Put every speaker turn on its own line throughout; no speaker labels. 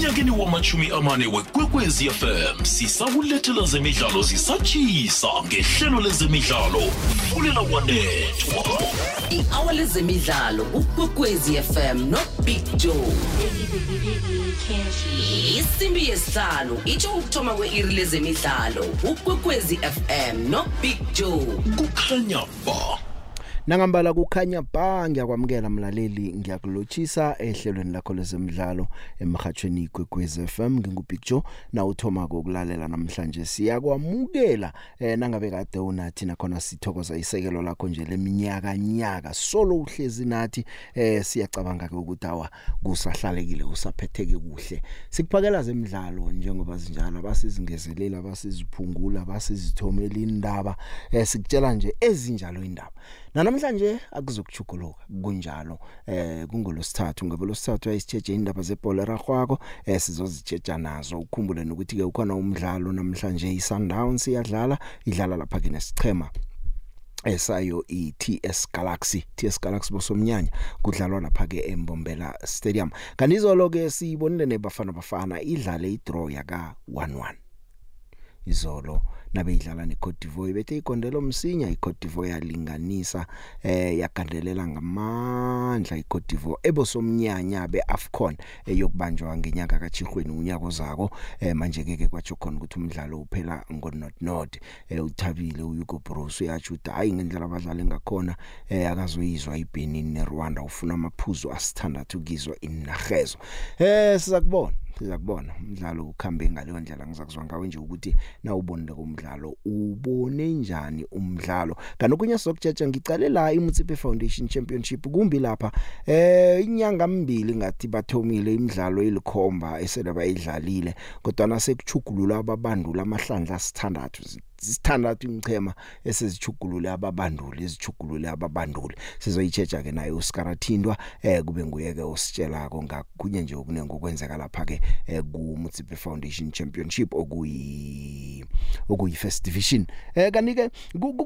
emnyakeni wamachumi amane wekwekwezi fm sisakulethela zemidlalo zisatshisa ngehlelo lezemidlalo. Fulela wanethwa
i-hour lezemidlalo ukwekwezi fm nobig joe. Isimbi yesihlanu itsho ukuthoma kwe-iri lezemidlalo ukwekwezi fm nobig joe.
Kukhanya ba.
Nangambala kukhanya ba ngiyakwamukela mlaleli ngiyakulochisa ehlelweni lakho lezemidlalo emhathweni kwekwez FM ngingupicture na uthoma kokulalela namhlanje. Siyakwamukela eh nangabe kade unathi nakhona sithokoza isekelo lakho nje leminyaka nyaka solo uhlezi nathi eh siyacabanga ke ukuthi awa kusahlalekile usaphetheke kuhle. Sikuphakela zemidlalo njengoba zinjalo abasizingezelela abasiziphungula abasizithomela indaba eh sikutshela nje ezinjalo indaba namhlanje akuzokuchuguluka kunjalo eh kungolosithathu ngabelosithathu ayisitheje indaba zebhola ragwako eh sizozitsheja nazo. Ukhumbule nokuthi ke ukhona umdlalo namhlanje iSundowns iyadlala idlala lapha ke nesichema esayo iTS Galaxy. TS Galaxy bosomnyanya kudlalwa lapha ke eMbombela Stadium. Kanizolo ke sibonile nebafana bafana idlale idraw yaka 11 izolo nabe idlala neCote d'Ivoire bethe igondelo msinya iCote d'Ivoire yalinganisa eh yagandelela ngamandla iCote d'Ivoire ebosomnyanya beAfcon eyokubanjwa ngenyanga kaChirhweni unyaka ozako. Eh manje ke kwatsho khona ukuthi umdlalo uphela ngonot not eh uthabile uHugo Broos uyathi uthi hayi ngendlela abadlali ngakhona eh akazoyizwa iBenin neRwanda ufuna amaphuzu asithandathu kizwa inagezo eh sizakubona sizakubona umdlalo ukhambe ngaleyo ndlela ngizakuzwa ngawe nje ukuthi na ubonile kumdlalo ubone njani umdlalo. Kanokunye sokutsheja ngicale la iMutsipe Foundation Championship kumbi lapha eh inyanga mbili ngathi bathomile imidlalo ilikhomba esele bayidlalile kodwa nasekuchugulula ababandula amahlandla asithandathu sithandathu imchema esezijugulule ababanduli ezijugulule ababanduli. Sizoyichecha ke naye uSkarathindwa eh kube nguyeke ositshelako ngakunye nje okunenge okwenzeka lapha ke eh ku Mutsipe Foundation Championship okuyi okuyi first division. Eh kanike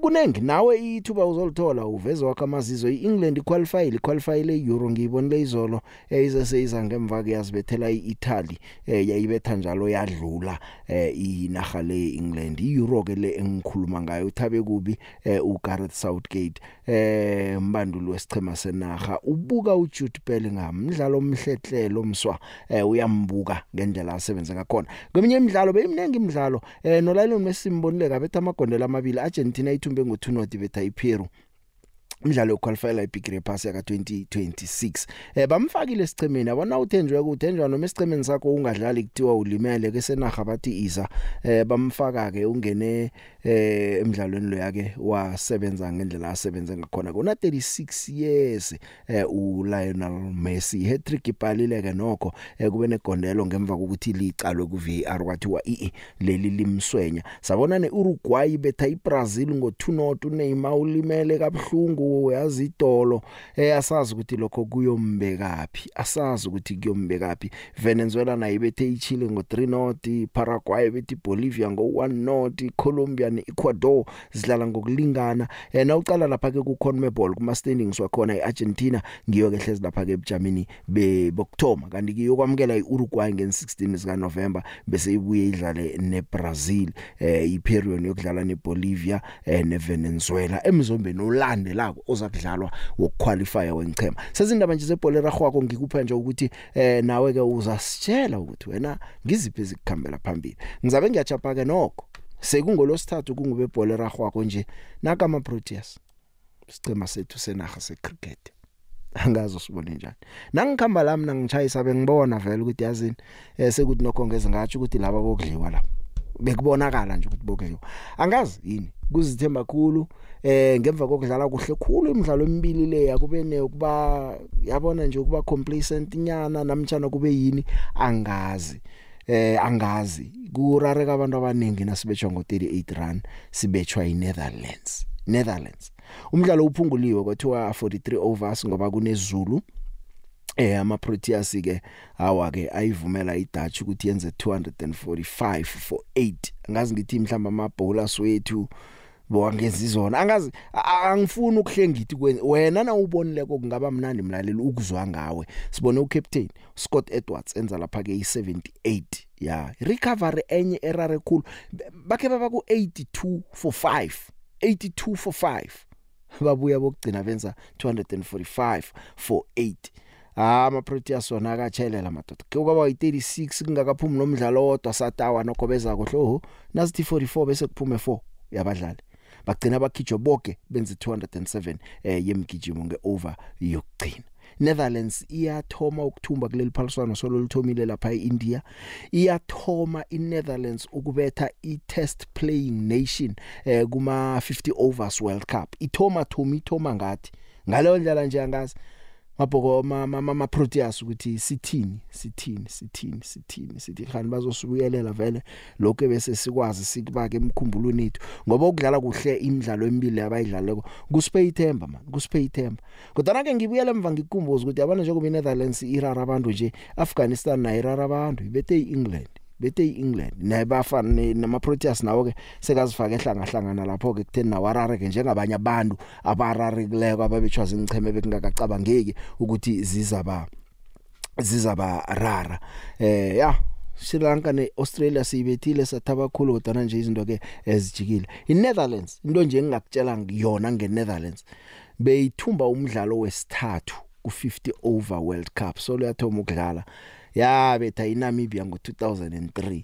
kunengi nawe ithuba uzolithola uveze wakho amazizo iEngland qualify qualify le Euro ngiyibonile izolo eh izeseyiza ngemva ke yazibethela iItaly eh yayibetha njalo yadlula eh inaga le England iEuro ke le engikhuluma ngayo uthabe kubi eh uGareth Southgate. Eh mbanduli wesichema senaga ubuka uJude Bellingham umdlalo omhlehlelo omswa eh uyambuka ngendlela asebenza ngakhona. Kweminye imidlalo beyimnengi imidlalo eh no Lionel Messi mbonile betha amagondela amabili Argentina ithumbe ngo2 not betha iPeru. Umdlalo woqualify ibigre pass yaka 2026 eh bamfakile sichemeni abona uthenjwe ukuthenjwa noma esichemeni sakho ungadlali kuthiwa ulimele ke senaga bathi iza. Eh bamfaka ke ungene eh emidlalweni lo yake wasebenza ngendlela asebenze ngakhona. Kuna 36 years eh u Lionel Messi. Hat-trick ibhalile ke nokho eh kube negondelo ngemva kokuthi licalwe ku VAR kwathiwa ii leli limswenya. Sabona ne Uruguay betha iBrazil ngo2 not uNeymar ulimele kabhlungu yazi idolo. Eh asazi ukuthi lokho kuyombekaphi asazi ukuthi kuyombekaphi. Venezuela nayo bethe iChile ngo3 not Paraguay bethi Bolivia ngo1 not Colombia neEcuador zidlala ngokulingana. Eh nawucala lapha ke ku CONMEBOL kuma standings wakhona iArgentina ngiyo ke hlezi lapha ke eBermany be bokthoma kanti kiyokwamukela iUruguay nge16 sika November bese ibuye idlale neBrazil eh iperiod yokudlala neBolivia eh neVenezuela emzombeni olandelako ozakudlalwa wokuqualify wenchema sezindaba nje zebhola ragwako ngikupha nje ukuthi eh nawe ke uzasitshela ukuthi wena ngiziphi ezikukhambela phambili. Ngizabe ngiyachapha ke nokho. Sekungolosithathu kungube bhola ragwako nje naka ama Proteas sicema sethu senaga secricket. Angazi usibone njani. Nangikhamba la mina ngichayisa bengibona vele ukuthi yazini eh sekuthi nokho ngeze ngathi ukuthi laba bokudliwa lapha bekubonakala nje ukuthi bokudliwa. Angazi yini kuzithemba kakhulu eh ngemva kokudlala kuhle khulu imidlalo emibili le yakube ne ukuba yabona nje ukuba complacent nyana namtjana kube yini? Angazi. Eh angazi. Kurareka abantu abaningi nasibetshwa ngo38 run sibetshwa iNetherlands Netherlands. Umdlalo uphunguliwe kwathiwa 43 overs ngoba kunezulu. Eh ama Proteas ke awa ke ayivumela iDutch ukuthi yenze 245 for 8 ngazi ngithi mhlamba ama bowlers wethu bowangeza izona. Angazi a- angifuni ukuhlenga ithi kwen- wena na ubonileko kungaba mnandi mlaleli ukuzwa ngawe. Sibone ucaptain Scott Edwards enza lapha ke i78 ya recovery enye erare khulu. Bakhe baba ku 82 for 5 82 for 5 babuya bokugcina benza 245 for 8 Ah ama Proteas wona akatshelela madoda. Ke kwaba yi36 kungakaphumi nomdlalo wodwa satawa nokobeza kohlo. Nasithi 44 bese kuphume 4 yabadlali. Bagcina bakhijwe bonke benze 207 eh yemgijimo ngeover yokugcina. Netherlands iyathoma ukuthumba kuleli phaliswano solo lithomile lapha eIndia. Iyathoma iNetherlands ukubetha iTest playing nation eh kuma 50 overs World Cup. Ithoma thomi ithoma ngathi. Ngaleyo ndlela nje angazi. Mabhoko ma ma, ma, ma Proteas ukuthi sithini sithini sithini sithini sithi khani bazosibuyelela vele lokho bese sikwazi sikubake emkhumbulweni ethu ngoba ukudlala kuhle imidlalo emibili abayidlaleko kusiphe ithemba man kusiphe ithemba. Kodwa ke ngibuyele emva ngikumbuza ukuthi yabona njengoba iNetherlands irara abantu nje Afghanistan nayo irara abantu ibethe iEngland. Bethe iEngland nebafana nama Proteas nawo ke sekazifaka ehlanga hlangana lapho ke kutheni nawarare ke njengabanye abantu abararikileko ababechwaza ingcheme bekungakacabangeki ukuthi zizaba zizaba rara. Eh ya Sri Lanka neAustralia siyibethile sathaba kakhulu kodwa nje izinto ke ezijikile iNetherlands into nje engakutshela yona ngeNetherlands beyithumba umdlalo wesithathu ku50 over World Cup so leyathoma ukudlala. Yabetha iNamibia ngo2003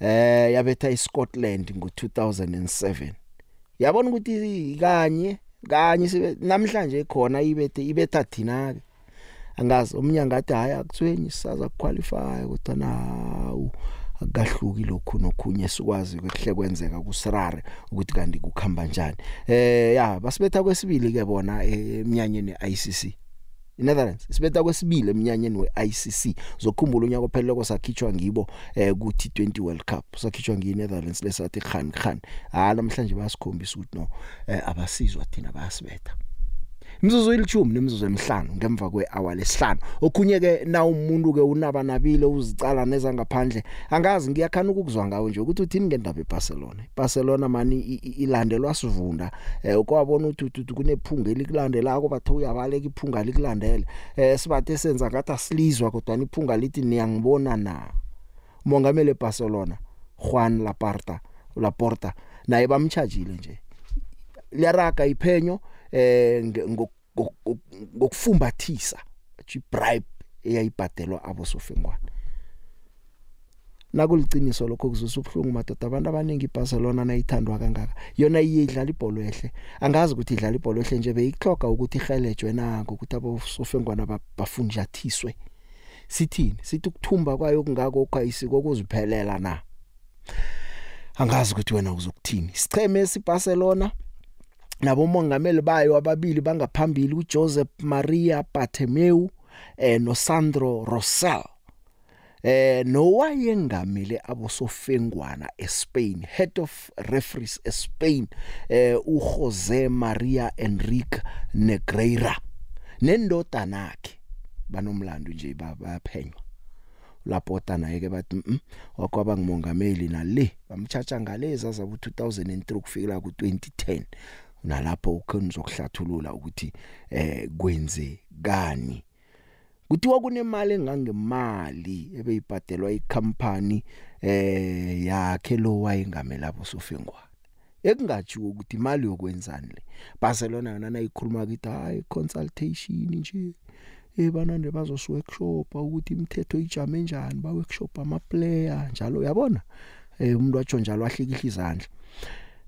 eh yabetha iScotland ngo2007 yabona ukuthi kanye kanye sibe namhlanje khona ibethe ibetha thina ke angazi umnyanga athi hayi akuthwenyi sisaza qualify kodwa nawu akahluki lokhu nokhunye sikwazi ukuhle kwenzeka kusirare ukuthi kanti kukhamba njani. Eh ya basibetha kwesibili ke bona eminyanyeni iCC iNetherlands sibetha kwesibili eminyanyeni weICC zokukhumbula unyaka ophelele kwasakhitshwa ngibo eh ku T20 World Cup. Sakhitshwa ngineTherlands lesathi khan khan. Ha namhlanje bayasikhombisa ukuthi no eh, abasizwa thina bayasibetha. Imizuzu ilithumi nemizuzu emihlanu ngemva kwehour lesihlanu. Okhunye ke na umuntu ke unaba nabile uzicala neza ngaphandle angazi ngiyakhana ukuzwa ngawe nje ukuthi uthini ngendaba eBarcelona Barcelona mani i- i- ilandelwa sivunda. Eh ukwabona ukuthi uthi kunephunga elikulandelako bathe uyabaleka iphunga likulandele. Eh sibathe senza ngathi asilizwa kodwa iphunga lithi niyangibona na? Mongameli eBarcelona Juan Laporta Laporta naye bamchajile nje. Liyaraga iphenyo eh nge- ngo- ngo- ngo- ngokufumbathisa athi bribe eyayibhadelwa abosofengwana nakuliqiniso lokho kuzusa ubhlungu madoda abantu abaningi iBarcelona nayithandwa kangaka yona iye idlala ibhola ehle. Angazi ukuthi idlala ibhola ehle nje beyikloga ukuthi ihelejwe nako ukuthi abosofengwana ba- bafunjathiswe sithini? Sithi ukuthumba kwayo kungako okhayisiko ukuziphelela na? Angazi ukuthi wena uzokuthini. Sicheme esiBarcelona nabomongameli bayo ababili bangaphambili uJosep Maria Bartomeu eh noSandro Rosell eh nowayengamele abosofengwana eSpain head of referees eSpain eh uJose Maria Enrique Negreira nendodana yakhe banomlando nje ba- bayaphenywa. Lapota naye ke bathi mm wakwaba ngimongameli nale bamchacha ngaleza zabo 2003 kufikela ku 2010 nalapho ukhona zokuhlathulula ukuthi eh kwenze kani? Kuthiwa kunemali engangemali ebeyibhadelwa icompany eh yakhe lo wayengamela abosofengwana ekungatshiwo ukuthi imali yokwenzani le? Barcelona yona nayikhuluma ukuthi hayi consultation nje. Ebanande bazos workshop ukuthi imithetho ijame njani ba workshop ama player njalo uyabona? Eh umuntu watsho njalo ahlikihla izandla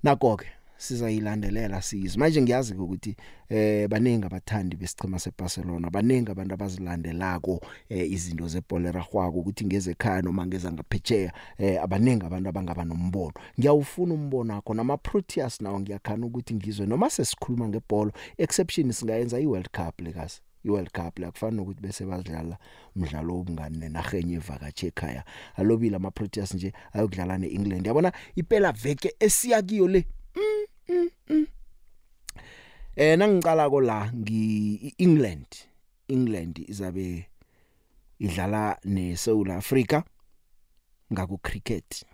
nako ke sizayilandelela sizi manje ngiyazi ukuthi eh baningi abathandi besichema seBarcelona baningi abantu abazilandelako eh, izinto zebhola ragwako ukuthi ngeze ekhaya noma ngeza ngaphetsheya eh abaningi abantu abangaba nombono. Ngiyawufuna umbono wakho nama Proteas nawo ngiyakhana ukuthi ngizwe noma sesikhuluma ngebhola exception singayenza iWorld Cup lekazi iWorld Cup la kufana ukuthi bese bazidlala umdlalo wobungani nenarhenye evakatshe ekhaya. Alobile ama Proteas nje ayokudlala neEngland. Yabona iphela veke esiya kiyo le. Eh nangicala ko la ngi England England izabe idlala neSouth Africa ngaku cricket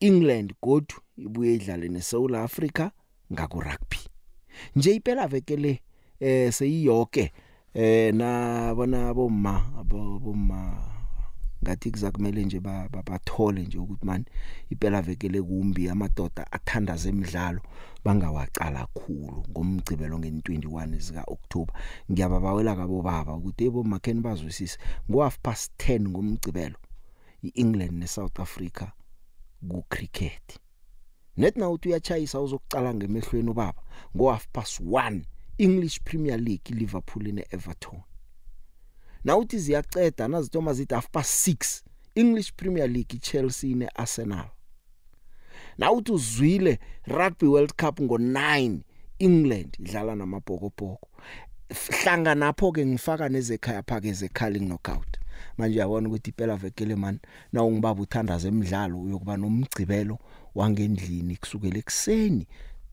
England godu ibuye idlale neSouth Africa ngaku rugby nje iphela veke le eh seyiyonke eh na bona bomma bomma ngathi kuzakumele nje bathole nje ukuthi man iphela veke le kumbi amadoda athandaza emidlalo bangawacala kakhulu ngomgcibelo nge21 zika October ngiyababawela kabo baba ukuthi ebo makheni bazwisise ngo half past 10 ngomgcibelo iEngland neSouth Africa ku cricket net na uthi uyachayisa uzokucala ngemehlweni ubaba ngo half past 1 English Premier League Liverpool neEverton. Nawuthi ziyaceda nazithoma zithi half past 6 English Premier League Chelsea neArsenal nawuthi uzwile Rugby World Cup ngo9 England idlala namabhokobhoko. Hlanga napho ke ngifaka nezekhaya phake zekhali knockout. Manje uyabona ukuthi iphela vekele man na ungibaba uthandaza emidlalo uyokuba nomgcibelo wangendlini kusukela ekseni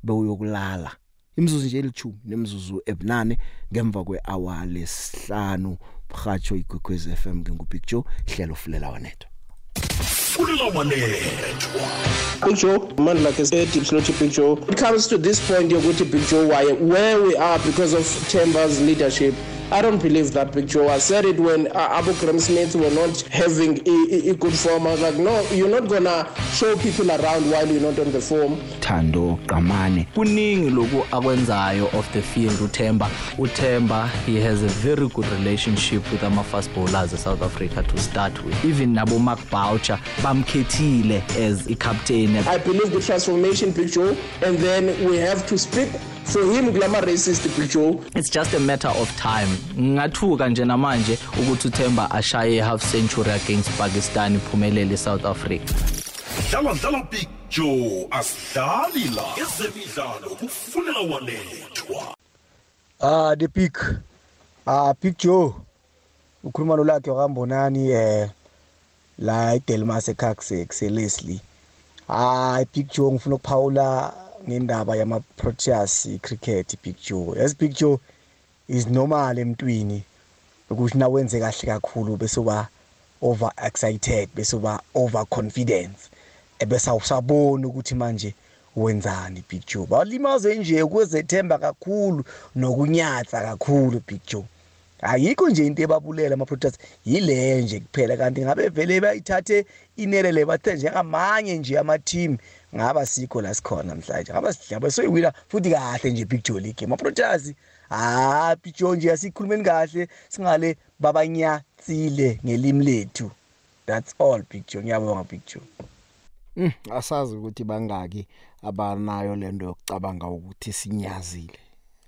bewuyokulala imzuzu nje elithumi nemzuzu ebunane ngemva kwehour lesihlanu bhatsho igwekwez FM ngingubig Joe hlelo fulela wanetho
fulela wanethwa
Big Joe, man like a deep slow Big Joe. It comes to this point yokuthi Big Joe why where we are because of Themba's leadership. I don't believe that picture. I said it when uh, Abu Graham Smith were not having a, a, a good form. I was like, no, you're not gonna show people around while you're not on the form.
Thando Qamane
kuningi loku akwenzayo of the field uThemba uThemba he has a very good relationship with ama fast bowlers eSouth Africa to start with even nabo Mark Boucher bamkhethile as i captain
I believe the transformation picture and then we have to speak for him kulama racist Big Joe
it's just a matter of time. Ngathuka nje namanje ukuthi uThemba ashaye half century against Pakistan iphumelele eSouth Africa.
Dlala dlala big joe asidlali la ezemidlalo kufunela wanethwa
Ah the big ah Big Joe ukhuluma lo lakhe wakambonani eh la eDelmas eKaxek Leslie ah Big Joe ngifuna ukuphawula ngendaba yama Proteas cricket Big Joe. Yazi Big Joe is normal emntwini ukuthi na wenze kahle kakhulu bese uba over excited bese uba over confidence ebese awusabona ukuthi manje wenzani Big Joe. Balimaze nje kwezethemba kakhulu nokunyatsa kakhulu Big Joe. Ayikho nje into ebabulela ama protest yile nje kuphela kanti ngabe vele bayithathe inelele bathe njengamanye nje ama team ngaba sikho la sikhona namhlanje. Ngaba sidlaba soyiwina futhi kahle nje Joe league ama protest ah Big Joe nje asikhulumeni kahle singale babanyatsile ngelimi lethu. That's all Joe ngiyabonga Joe
Mm asazi ukuthi bangaki abanayo lento yokucabanga ukuthi sinyazile.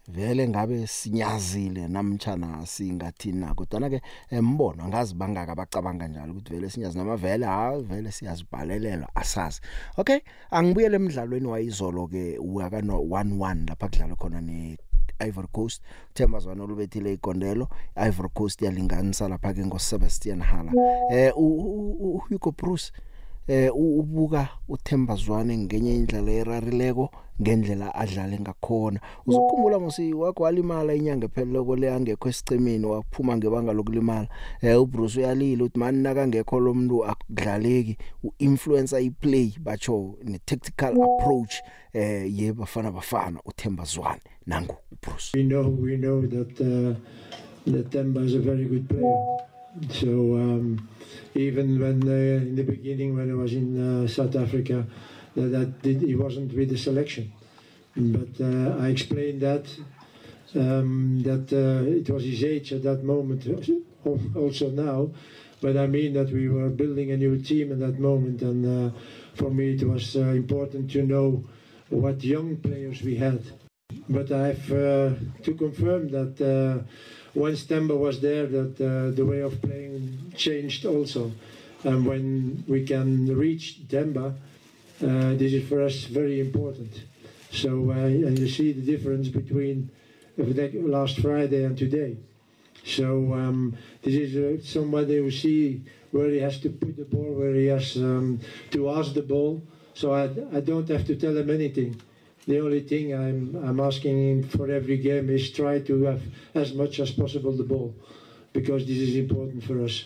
Vele ngabe sinyazile namtjana singathina kodwa ke embono angazi bangaka abacabanga njalo ukuthi vele sinyazi nama vele ha vele siyazibhalelela asazi. Okay angibuyele emidlalweni wayizolo ke uyaka no 11 lapha kudlala khona ne Ivory Coast Themba Zwane olubethile igondelo Ivory Coast yalinganisa lapha ke ngo Sebastian Hala eh uHugo Bruce eh ubuka uThemba Zwane ngenye indlela erarileko ngendlela adlale ngakhona. Uzokhumbula ngosi wakho walimala inyanga epheleleko le angekho esicemeni waphuma ngebanga lokulimala. Eh uBruce uyalila uthi mani nakangekho lo muntu akudlaleki. Uinfluencer iplay bacho ne tactical approach eh ye bafana bafana uThemba Zwane nangu uBruce
we know we know that uh, that Themba is a very good player. So um even when uh, in the beginning when I was in uh, South Africa that, that did, he wasn't with the selection. But uh, I explained that um, that uh, it was his age at that moment, also now. But I mean that we were building a new team at that moment, and uh, for me it was uh, important to know what young players we had. But I have uh, to confirm that uh, once Themba was there, that uh, the way of playing changed also. And when we can reach Themba, uh, this is for us very important. So uh, and you see the difference between last Friday and today. So um, this is uh, somebody who see where he has to put the ball, where he has um, to ask the ball. So I, I don't have to tell him anything. The only thing I'm, I'm asking him for every game is try to have as much as possible the ball, because this is important for us.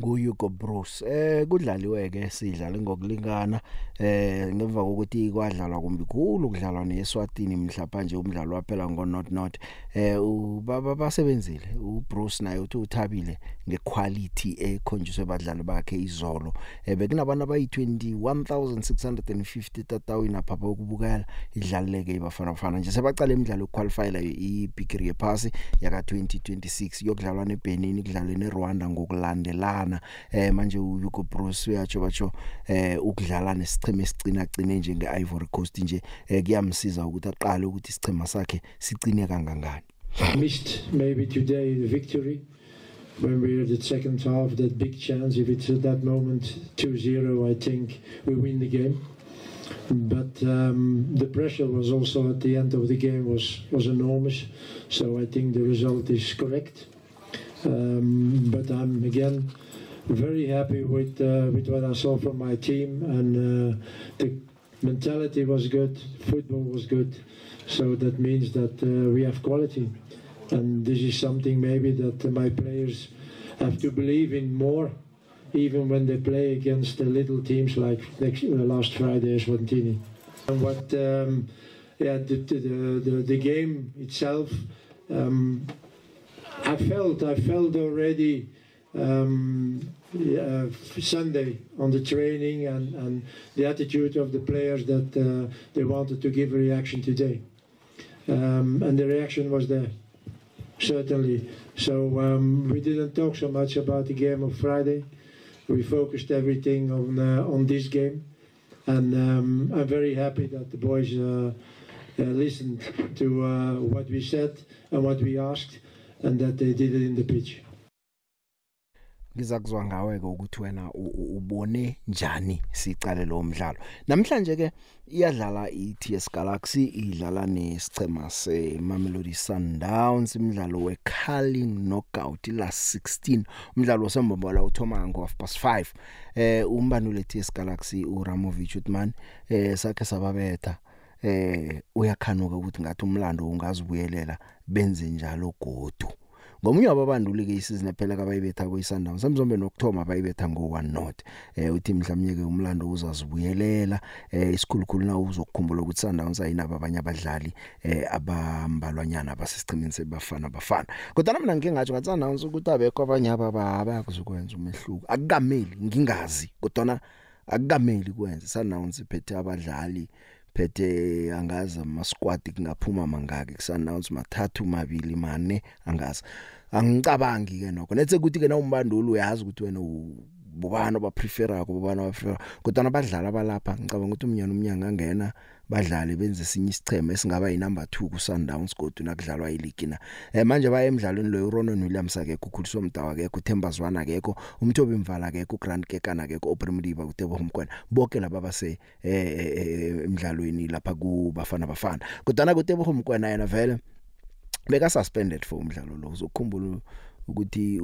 nguHugo Bruce eh kudlaliwe ke sidlala ngokulingana eh ngemva kokuthi kwadlalwa kumbi khulu kudlalwa neSwatini mhlapa nje umdlalo waphela ngo not not eh ubaba basebenzile. uBruce naye uthi uthabile ngequality ekhonjiswe badlali bakhe izolo. Eh bekunabantu abayi 21650 tatawini apha ukubukela idlaleke ibafana bafana nje. Sebaqala imidlalo yokuqualify ibigiri yephasi yaka 2026 yokudlalwa neBenin kudlalwe neRwanda ngokulandelana. Eh manje uHugo Bruce uyatsho batsho eh ukudlala njenge Ivory Coast nje eh kuyamsiza ukuthi aqale ukuthi isichema sakhe kangangani.
Missed maybe today the victory when we're at the second half that big chance. If it's at that moment 2-0 I think we win the game. But um, the pressure was also at the end of the game was was enormous. So I think the result is correct. Um, but I'm again very happy with uh, with what I saw from my team and uh, the mentality was good football was good so that means that uh, we have quality and this is something maybe that my players have to believe in more even when they play against the little teams like next, uh, last Friday Swantini. And what, um, yeah, the, the, the, the game itself, um, I felt, I felt already um, uh, Sunday on the training and, and the attitude of the players that uh, they wanted to give a reaction today. Um, and the reaction was there, certainly. So um, we didn't talk so much about the game of Friday. We focused everything on uh, on this game, and um, I'm very happy that the boys uh, uh, listened to uh, what we said and what we asked, and that they did it in the pitch.
Ngizakuzwa ngawe ke ukuthi wena ubone njani sicale lo mdlalo. Namhlanje ke iyadlala iTS Galaxy idlala nesicema seMamelodi Sundowns imidlalo weCarling knockout la 16 umdlalo osembombola uthoma ngo half past 5 eh umbanule iTS Galaxy uRamovich Uthman eh sakhe sababetha. Eh uyakhanuka ukuthi ngathi umlando ungazibuyelela benze njalo godu. Ngomunye wababanduli ke isizini ephela kabayibetha kuyiSundowns samzombe nokthoma bayibetha ngo1 not eh uthi mhlawumnye ke umlando uzazibuyelela eh isikhulukhulu na uzokukhumbula ukuthi Sundowns ayinaba abanye abadlali eh abambalwanyana abasesichimini sebafana bafana. Kodwa mina ngike ngathi ngathi Sundowns ukuthi abekho abanye ababa abakuzokwenza umehluko. Akukameli ngingazi kodwa akukameli kwenza Sundowns iphethe abadlali phethe angazi ama squad kungaphuma mangaki kusannounce mathathu mabili mane angazi. Angicabangi ke nokho. Nethe ukuthi ke na umbanduli uyazi ukuthi wena bobani abaprefera bobani abaprefera kodwa abadlali abalapha ngicabanga ukuthi umnyana umnyanga angena badlali benze sinye isicheme esingaba yinumber 2 ku Sundowns kodwa nakudlalwa ileague na eh manje baye emidlalweni lo Ronon Williams akekho ukhuliswa umdawa akekho uThembazwana akekho umthobi mvala akekho uGrant Kekana akekho uPrimidiba kuTebo Mkhwena. Bonke laba base eh emidlalweni lapha ku bafana. Bafana kodwa na kuTebo Mkhwena yena vele beka suspended for umdlalo lo uzokhumbula ukuthi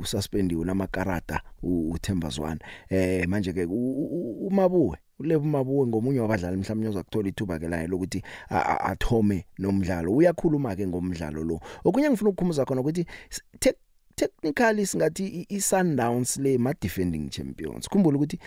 ususpendiwe namakarata uThembazwana. Eh manje ke umabuwe ulebu mabuwe ngomunye wabadlali mhlawumnye uzakuthola ithuba ke laye lokuthi athome nomdlalo. Uyakhuluma ke ngomdlalo lo. Okunye ngifuna ukukhumbuza khona ukuthi technically singathi iSundowns le ma defending champions. Khumbula ukuthi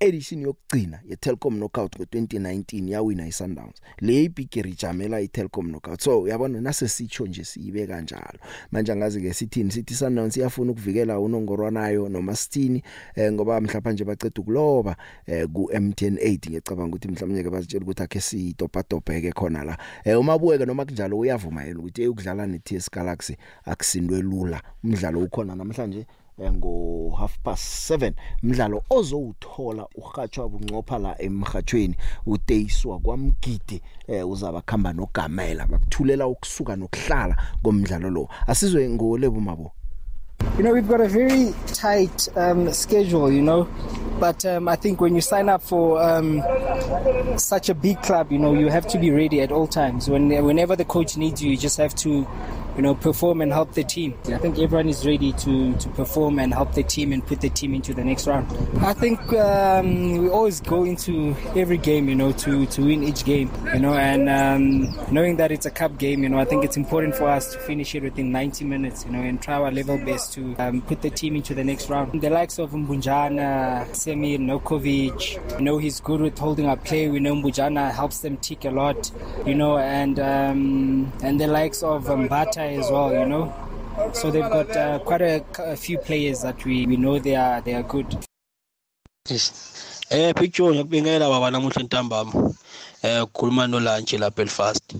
iedition yokugcina yeTelkom knockout ngo2019 yawina iSundowns. Le ibigiri jamela iTelkom knockout. So uyabona nasesitsho nje siyibe kanjalo. Manje angazi ke sithini? Sithi Sundowns iyafuna ukuvikela unongorwanayo noma sithini eh, ngoba mhlawumbe nje baceda ukuloba eh, ku MTN 8 ngiyacabanga ukuthi mhlawumbe ke bazitshela ukuthi akhe sitopa topa ke khona la. Eh, uma buweke noma kunjalo uyavuma yena ukuthi ukudlala neTS Galaxy akusindwe lula. Umdlalo ukhona namhlanje ngo half past 7 umdlalo ozowuthola uhatshwa bunqopha la emhathweni uteyiswa kwamgidi eh uzaba khamba nogamela bakuthulela ukusuka nokuhlala komdlalo lo asizwe ngolebo mabo
You know, we've got a very tight um, schedule, you know, but um, I think when you sign up for um, such a big club, you know, you have to be ready at all times. When, whenever the coach needs you, you just have to
you know, perform and help the team. I think everyone is ready to, to perform and help the team and put the team into the next round. I think um, we always go into every game, you know, to, to win each game, you know, and um, knowing that it's a cup game, you know, I think it's important for us to finish it within 90 minutes, you know, and try our level best to um, put the team into the next round. The likes of Mbunjana, Semir Nokovic, you know, he's good with holding up play. We know Mbunjana helps them tick a lot, you know, and um, and the likes of Mbata as well, you know. So they've got uh, quite a, a few players that we, we know they are they are good.
Eh picture ngiyakubingela baba namuhla ntambama. Eh ukukhuluma noLunch la Belfast.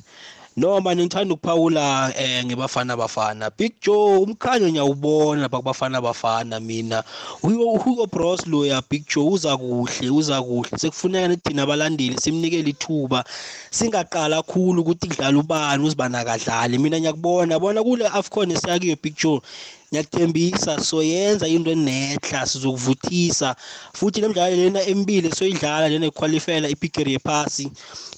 Noma ngithanda ukuphawula eh ngebafana bafana Big Joe umkhanyo ngiyawubona lapha kubafana bafana mina. Hugo Bros lo ya Big Joe uza kuhle uza kuhle. Sekufuneka nithina abalandeli simnikele ithuba singaqala kakhulu ukuthi kudlala ubani uzibana kadlali mina ngiyakubona bona kule Afcon esiyakiyo Big Joe ngiyakuthembisa soyenza into enehla sizokuvuthisa. Futhi nemidlalo lena emibili soyidlala lena equalifyela ipicture yephasi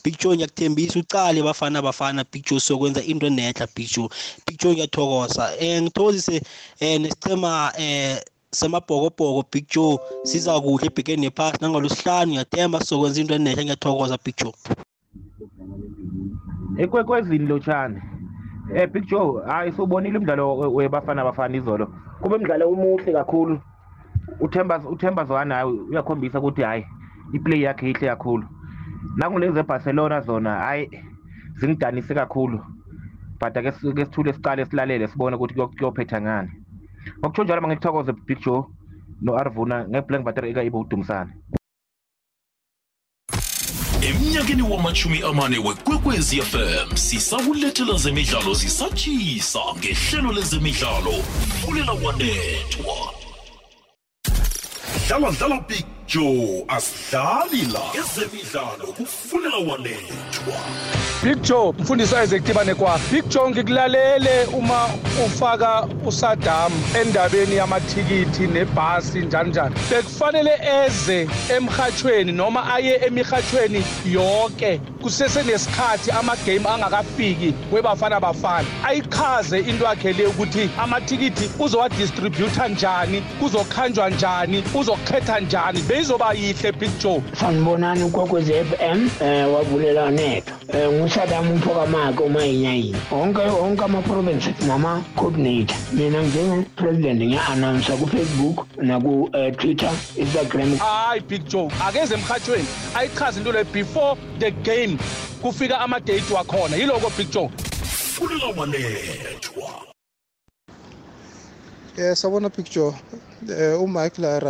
picture ngiyakuthembisa ucale bafana bafana picture sokwenza into enehla picture picture ngiyathokoza. Eh ngithokozise eh nesicema eh semabhokobhoko picture siza kuhle ebhekeni nephasi. Nangolosihlanu ngiyathemba sizokwenza into enehla ngiyathokoza picture
ekwekwezini lotshani eh Big Joe hayi sobonile umdlalo webafana bafana izolo. Kube umdlalo umuhle kakhulu. uThemba uThemba Zwane hayi uyakhombisa ukuthi hayi iplay yakhe ihle kakhulu. Nakulezi eBarcelona zona hayi zingidanise kakhulu. But ake ke sithule siqale silalele sibone ukuthi kuyophetha ngani. Ngokutsho njalo mangithokoze Big Joe no Arvuna ngeblank battery eka ibo udumisana
emnyakeni wamachumi amane wekwekwezi fm sisakulethela zemidlalo zisatshisa ngehlelo lezemidlalo. Fulela wanethwa dlala dlala big joe asidlali la ezemidlalo kufulela wanethwa.
Big Joe mfundisi Isaac Tibane kwa Big Joe ngikulalele uma ufaka uSaddam endabeni yamathikithi nebhasi njani njani. Bekufanele eze emhathweni noma aye emihathweni yonke. Kusese nesikhathi ama game angakafiki webafana bafana. Ayichaze into yakhe le ukuthi amathikithi uzowa distributor njani kuzokhanjwa njani uzokhetha njani. Beyizoba yihle Big Joe.
Sanibonani ukwekwezi FM eh wavulela netho eh ngusadam umphokamake umayinyayini wonke onke onke ama-province nama-coordinator. Mina njenge-president ngiya-announsa ku-facebook naku-twitter instagram.
Hayi big joe akeze emhathweni ayichaze into le before the game kufika ama-date wakhona. Yiloko big joe.
Fulela wanethwa
Eh sabona picture um uMike la.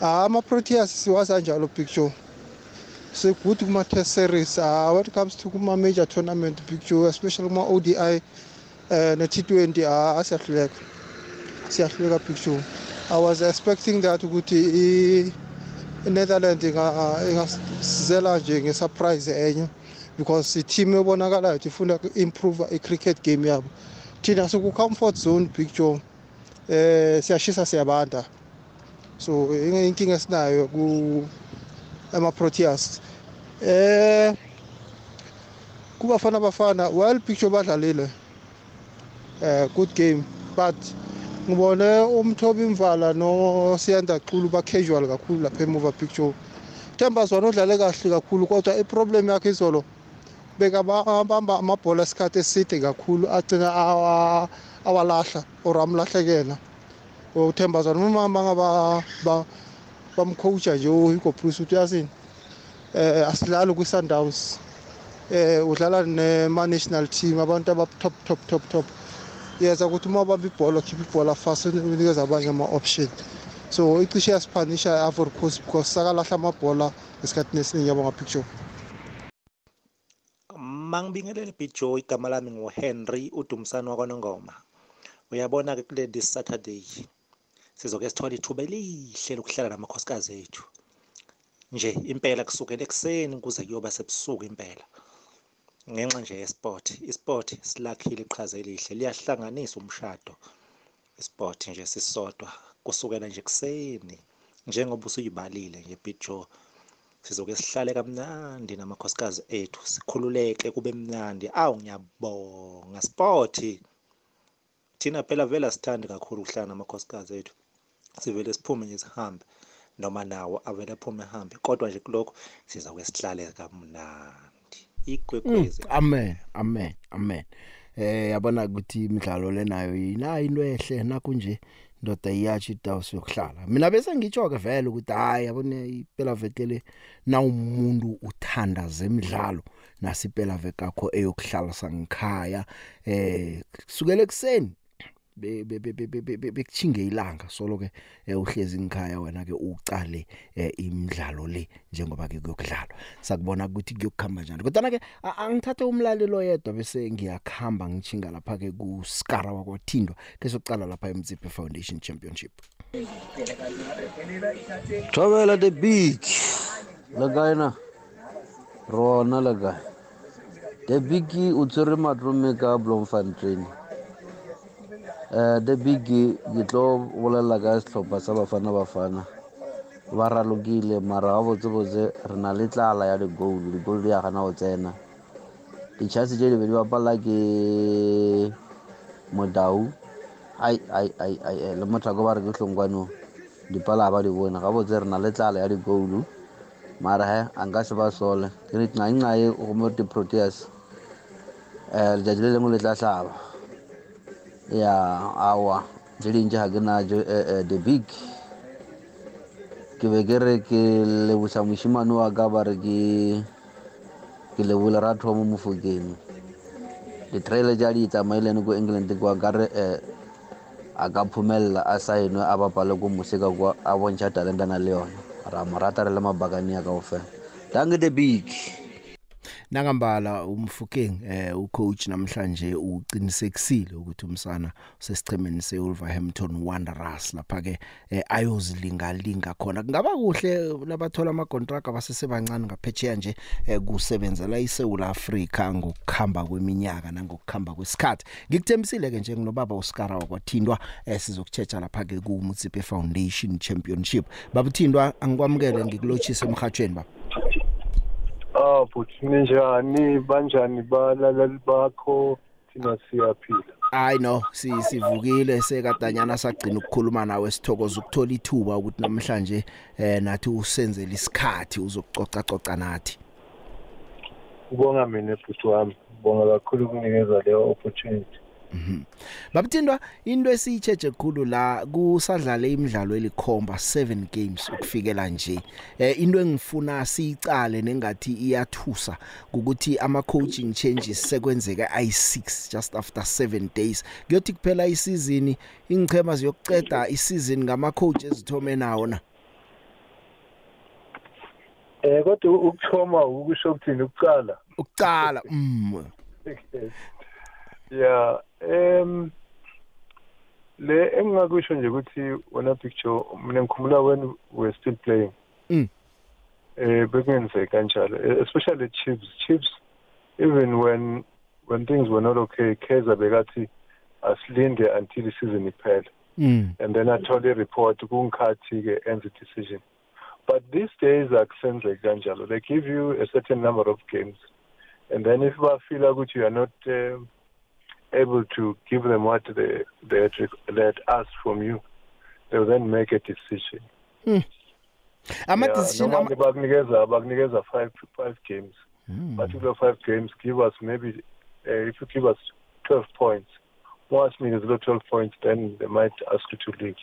Ah ama Proteas siwaza njalo picture. So good kuma test series ah when it comes to kuma major tournament picture especially kuma ODI eh ne T20 ah asiyahluleka. Siyahluleka picture. I was expecting that ukuthi i Netherlands inga ingasizela nje ngesurprise enye because i-team ebonakalayo ukuthi ifuna improve i-cricket game yabo thina siku-comfort zone picture eh siyashisa siyabanda so inkinga esinayo ku ama-proteas eh kubafana bafana well picture badlalile eh good game but ngibone umthobi imvala nosiyanda xulu ba-casual kakhulu lapha emuva picture. Themba zona udlale kahle kakhulu kodwa iproblem yakhe izolo bekabamba amabhola esikhathi eside kakhulu agcina awalahla or amlahlekela. uthemba zona uma bamcoacha nje uhugo bruce uthi uyazini um asidlali kwi-sundowns um udlala nema-national team abantu aba-top top top top yenza ukuthi uma ubamba ibhola khipha ibhola fast unikeza abanye ama-option. So icishe yasiphanisha i-ivory coast because sakalahla amabhola esikhathini esiningi yabo ngapicture
mangibingelele big joe igama lami nguhenry udumisani wakwanongoma. Uyabona-ke kule this saturday. Sizoke sithole ithuba elihle lokuhlala namakhosikazi ethu. Nje impela kusukela ekuseni kuze kuyoba sebusuku impela. Ngenxa nje yesport isport silakhile iqhaza elihle liyahlanganisa umshado. Isport nje sisodwa kusukela nje kuseni njengoba usuyibalile nje big joe. Sizoke sihlale kamnandi namakhosikazi ethu sikhululeke kube mnandi. Awu ngiyabonga sport. Thina phela vele asithandi kakhulu ukuhlala namakhosikazi ethu. Sivele siphume nje sihambe noma nawo avele aphume ehambe kodwa nje kulokho sizakuke sihlale kamnandi igwegwezi
Mm, amen amen amen. Eh yabona ukuthi imidlalo lenayo inayo into ehle nakunje ndoda iyathi idawusi yokuhlala mina bese ngitsho ke vele ukuthi hayi yabone iphela vekele na umuntu uthanda zemidlalo nasipela vekakho eyokuhlala sangikhaya. Eh kusukela ekseni be- be- be- be- be- be- be- bekuchinge ilanga. Solo ke eh, uhlezi ngikhaya wena ke ucale eh, imidlalo le njengoba ke kuyokudlalwa. Sakubona ukuthi kuyokukhamba njani. Kodwa ke a- angithathe umlalelo yedwa bese ngiyakhamba ngichinga lapha ke ku Skara wakwathindwa ke sokucala lapha eMziphe Foundation Championship.
Thobela the big la kae na rona la kae. The big o tsere matlome ka Bloemfontein. Eh the big ke tlo bolelela ka setlhopha sa bafana bafana. Ba ralokile mara ga botse botse re na le tlala ya di-goal di-goal go tsena. Di-chance tše di di bapala ke modau. Le mothako ba re ke hlongwanong dipala ba di bone ga botse re na le tlala ya digoulu mara he a nka se ba sole. Ke re ngangae gomo di-proteas um letšatši le lengwe le tla hlaba ya awa tše dintši ga ke najo the big. Ke be ke re ke leboša mošimane wa ka ba re ke ke lebole ratho mo mofokeng di-trailer tša di tsamailene ko england kwa ka re um a ka phumelela a saenwe a bapale ko moseka kwa a bontšha talenta na le yona ra mo rata re le mabakania ka ofela danke the big.
Nangambala umfukeng eh ucoach namhlanje uqinisekisile ukuthi umsana usesichemeni seWolverhampton Wanderers lapha ke eh, ayozilinga linga khona. Kungaba kuhle labathola ama contract abasesebancane ngaphetsheya nje eh, kusebenzela iSouth Africa ngokukhamba kweminyaka nangokukhamba kwesikhathi. Ngikuthembisile ke nje nginobaba uSkara wakwathindwa eh, sizokuchecha lapha ke ku Mutsipe Foundation Championship. Babuthindwa angikwamukele ngikulochise emhathweni baba.
Ah buthi ninjani banjani balaleli bakho? Thina siyaphila.
Hayi no si sivukile sekadanyana sagcina ukukhuluma nawe sithokoza ukuthola ithuba ukuthi namhlanje eh nathi usenzele isikhathi uzokucoca coca nathi.
Ubonga mina bhuti wami. Ubonga kakhulu ukunikeza leyo opportunity.
Babuthindwa into esiyicheche kukhulu la kusadlala imidlalo elikhomba 7 games ukufikela nje. Eh into engifuna siyicale nengathi iyathusa ukuthi ama coaching changes sekwenzeka i6 just after 7 days. Kuyothi kuphela isizini ingchema ziyokuceda isizini ngama coaches ezithome nawo na
eh kodwa ukuthoma ukusho ukuthini? Ukucala
ukucala mm.
Yeah. Em le engingakusho nje ukuthi wona picture mina ngikhumula when we still playing.
Mm.
eh bekungenzeka kanjalo eh, especially chips chips even when when things were not okay Kaizer bekathi asilinde until the season iphele.
Mm.
And then athole report kungikhathi ke enze decision but these days akusenzeki kanjalo. They give you a certain number of games. And then if bafila ukuthi you are not um, able to give them what they they had, they had asked from you they will then make a decision.
Ama
Yeah,
decision
noma bakunikeza bakunikeza five five games.
Mm.
kule five games give us maybe uh, if you give us 12 points once me below 12 points then they might ask you to leave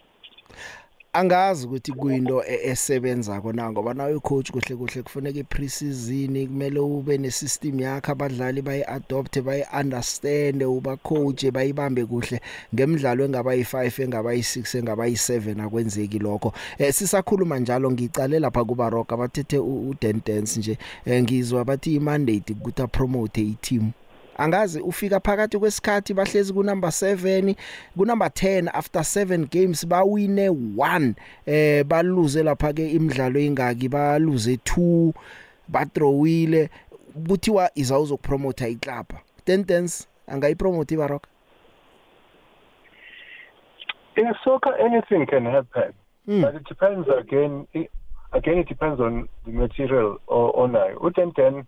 angazi ukuthi kuyinto e- esebenza kona ngoba nawe coach kuhle kuhle kufuneka i-preseason kumele ube ne-system yakho abadlali bayi-adopt bayi-understand uba coach bayibambe kuhle ngemidlalo engaba yi-5 engaba yi-6 engaba yi-7 akwenzeki lokho. Eh sisakhuluma njalo ngicale lapha kuba rock abathethe u-Dan Dance nje eh, ngizwa bathi i-mandate ukuthi apromote i-team. Angazi ufika phakathi kwesikhathi bahlezi ku number 7 ku number 10 after 7 games bawine 1 eh baluze lapha ke imidlalo ingaki baluze 2 bathrowile. Kuthiwa izawuzokupromote iclub tendence angayipromote ibaroka
in soccer anything can happen
Mm.
but it depends again i- again it depends on the material onayo. U-1010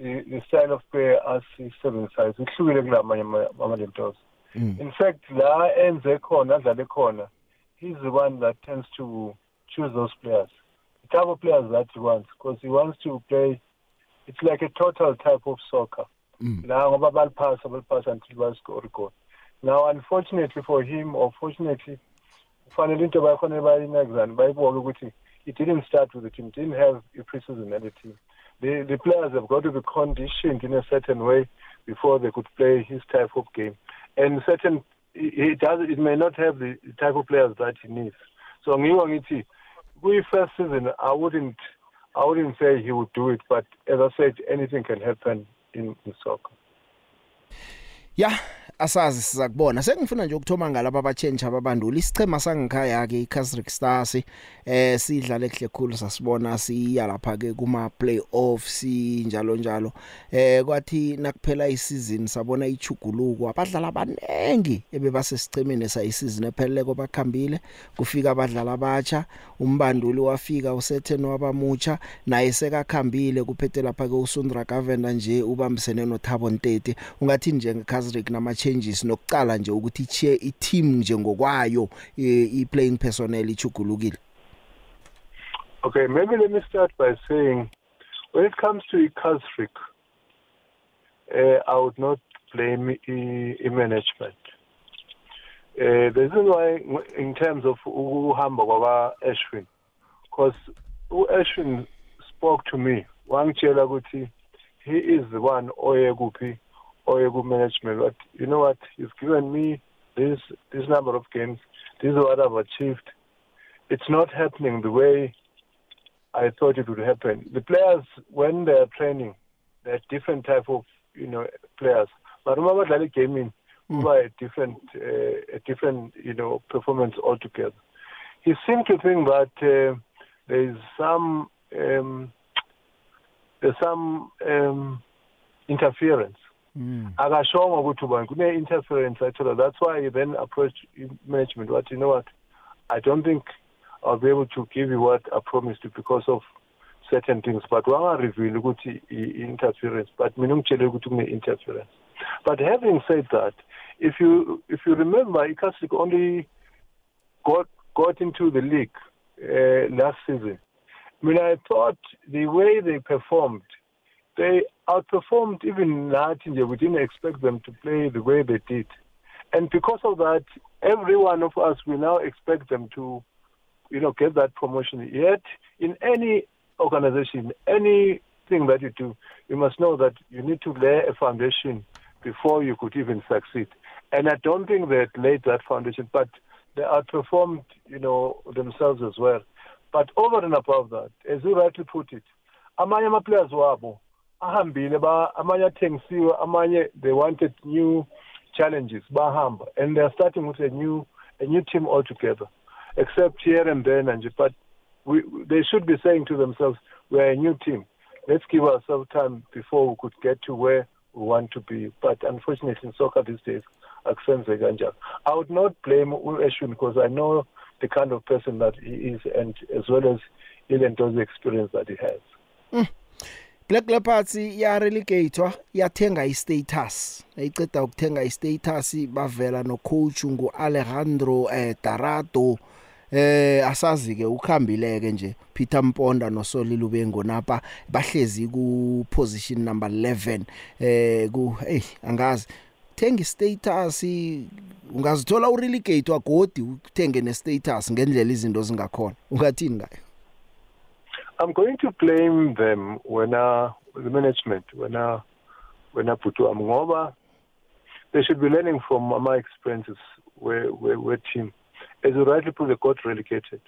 Eh, the style of play asisebenzisayo sihlukile kulamanye ama-lentos mm. in fact la enze khona adlale khona he's the one that tends to choose those players. The type of players that he wants because he wants to play it's like a total type of soccer. Mm. La ngoba baliphasa baliphasa until bascore goal now unfortunately for him or fortunately kufanele into bayafanele bayinakuzane bayiboke ukuthi he didn't start with the team didn't have a pre-season at the team the, the players have got to be conditioned in a certain way before they could play his type of game. And certain he does it may not have the type of players that he needs. So ngiko ngithi kwi-first season i wouldn't i wouldn't say he would do it but as i said anything can happen in, in soccer
yeah asazi sizakubona. Sekufuna nje ukuthoma ngalabo abachange ababandula isichema sangikhaya ke iCasric Stars eh sidlala kuhle khulu sasibona siya lapha ke kuma playoffs njalo. Njalo eh kwathi nakuphela isizin sabona ichuguluko abadlala abanengi ebebasesichemeni sayisizin epheleleko bakhambile. Kufika abadlala abatsha umbanduli wafika usethen wabamucha naye sekakhambile kuphethe lapha ke uSundra Gavenda nje ubambisene noThabo Ntete ungathi nje ngeCasric nama changes nokucala nje ukuthi ichiye i-team nje ngokwayo i-playing personnel ichugulukile
Okay, maybe let me start by saying when it comes to Ikazrik, uh, I would not blame i-management. Uh, the reason why in terms of ukuhamba kwaba Ashwin because u-Ashwin spoke to me wangitshela ukuthi he is the one oye kuphi oye ku-management but you know what he's given me this this number of games this is what I've achieved it's not happening the way I thought it would happen. The players, when they are training, they're different type of you know players. But remember that gaming, mm. a different, uh, a different you know performance altogether. He seemed to think that uh, there is some um, there's some um, interference. akashongo ukuthi ubani kune-interference ayithola that's why he then approached management what you know what i don't think I'll be able to give you what I promised you because of certain things but wangareveal ukuthi i-interference but mina ngitshele ukuthi kune-interference but having said that if you if you remember iCatholic only got got into the league uh, last season I mean I thought the way they performed they outperformed even nathi nje we didn't expect them to play the way they did and because of that every one of us we now expect them to you know, get that promotion. Yet, in any organization, anything that you do, you must know that you need to lay a foundation before you could even succeed. And I don't think they laid that foundation, but they outperformed, you know, themselves as well. But over and above that, as you rightly put it, amanye ama-players wabo ahambile amanye athengisiwe amanye they wanted new challenges bahamba and they're starting with a new a new team altogether except here and there, Nanji. But we, they should be saying to themselves, we're a new team. Let's give ourselves time before we could get to where we want to be. But unfortunately, in soccer these days, akusenze kanjalo. I would not blame Eshwin because I know the kind of person that he is and as well as Ilento's experience that he has.
Mm. Black Leopards ya relegatewa yathenga istatus ayiceda ukuthenga istatus bavela no coach ngu Alejandro eh, Tarado eh asazi ke ukhambileke nje Peter Mponda noSolile Ubengo napa bahlezi ku position number 11 eh ku hey angazi thenga status ungazithola urelegate wagodi uthenge ne status ngendlela izinto zingakhona ungathini ngayo
I'm going to blame them when uh, the management when uh, when Putu ngoba they should be learning from my experiences where where, where team as you rightly put, they got relegated.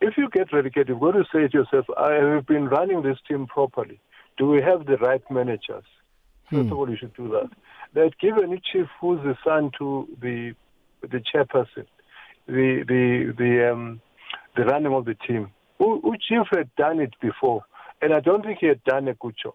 If you get relegated, you've got to say to yourself, I have been running this team properly. Do we have the right managers? First hmm. of all, you should do that. They'd given a chief who's the son to the the chairperson, the the the um, the running of the team. Who, who chief had done it before, and I don't think he had done a good job.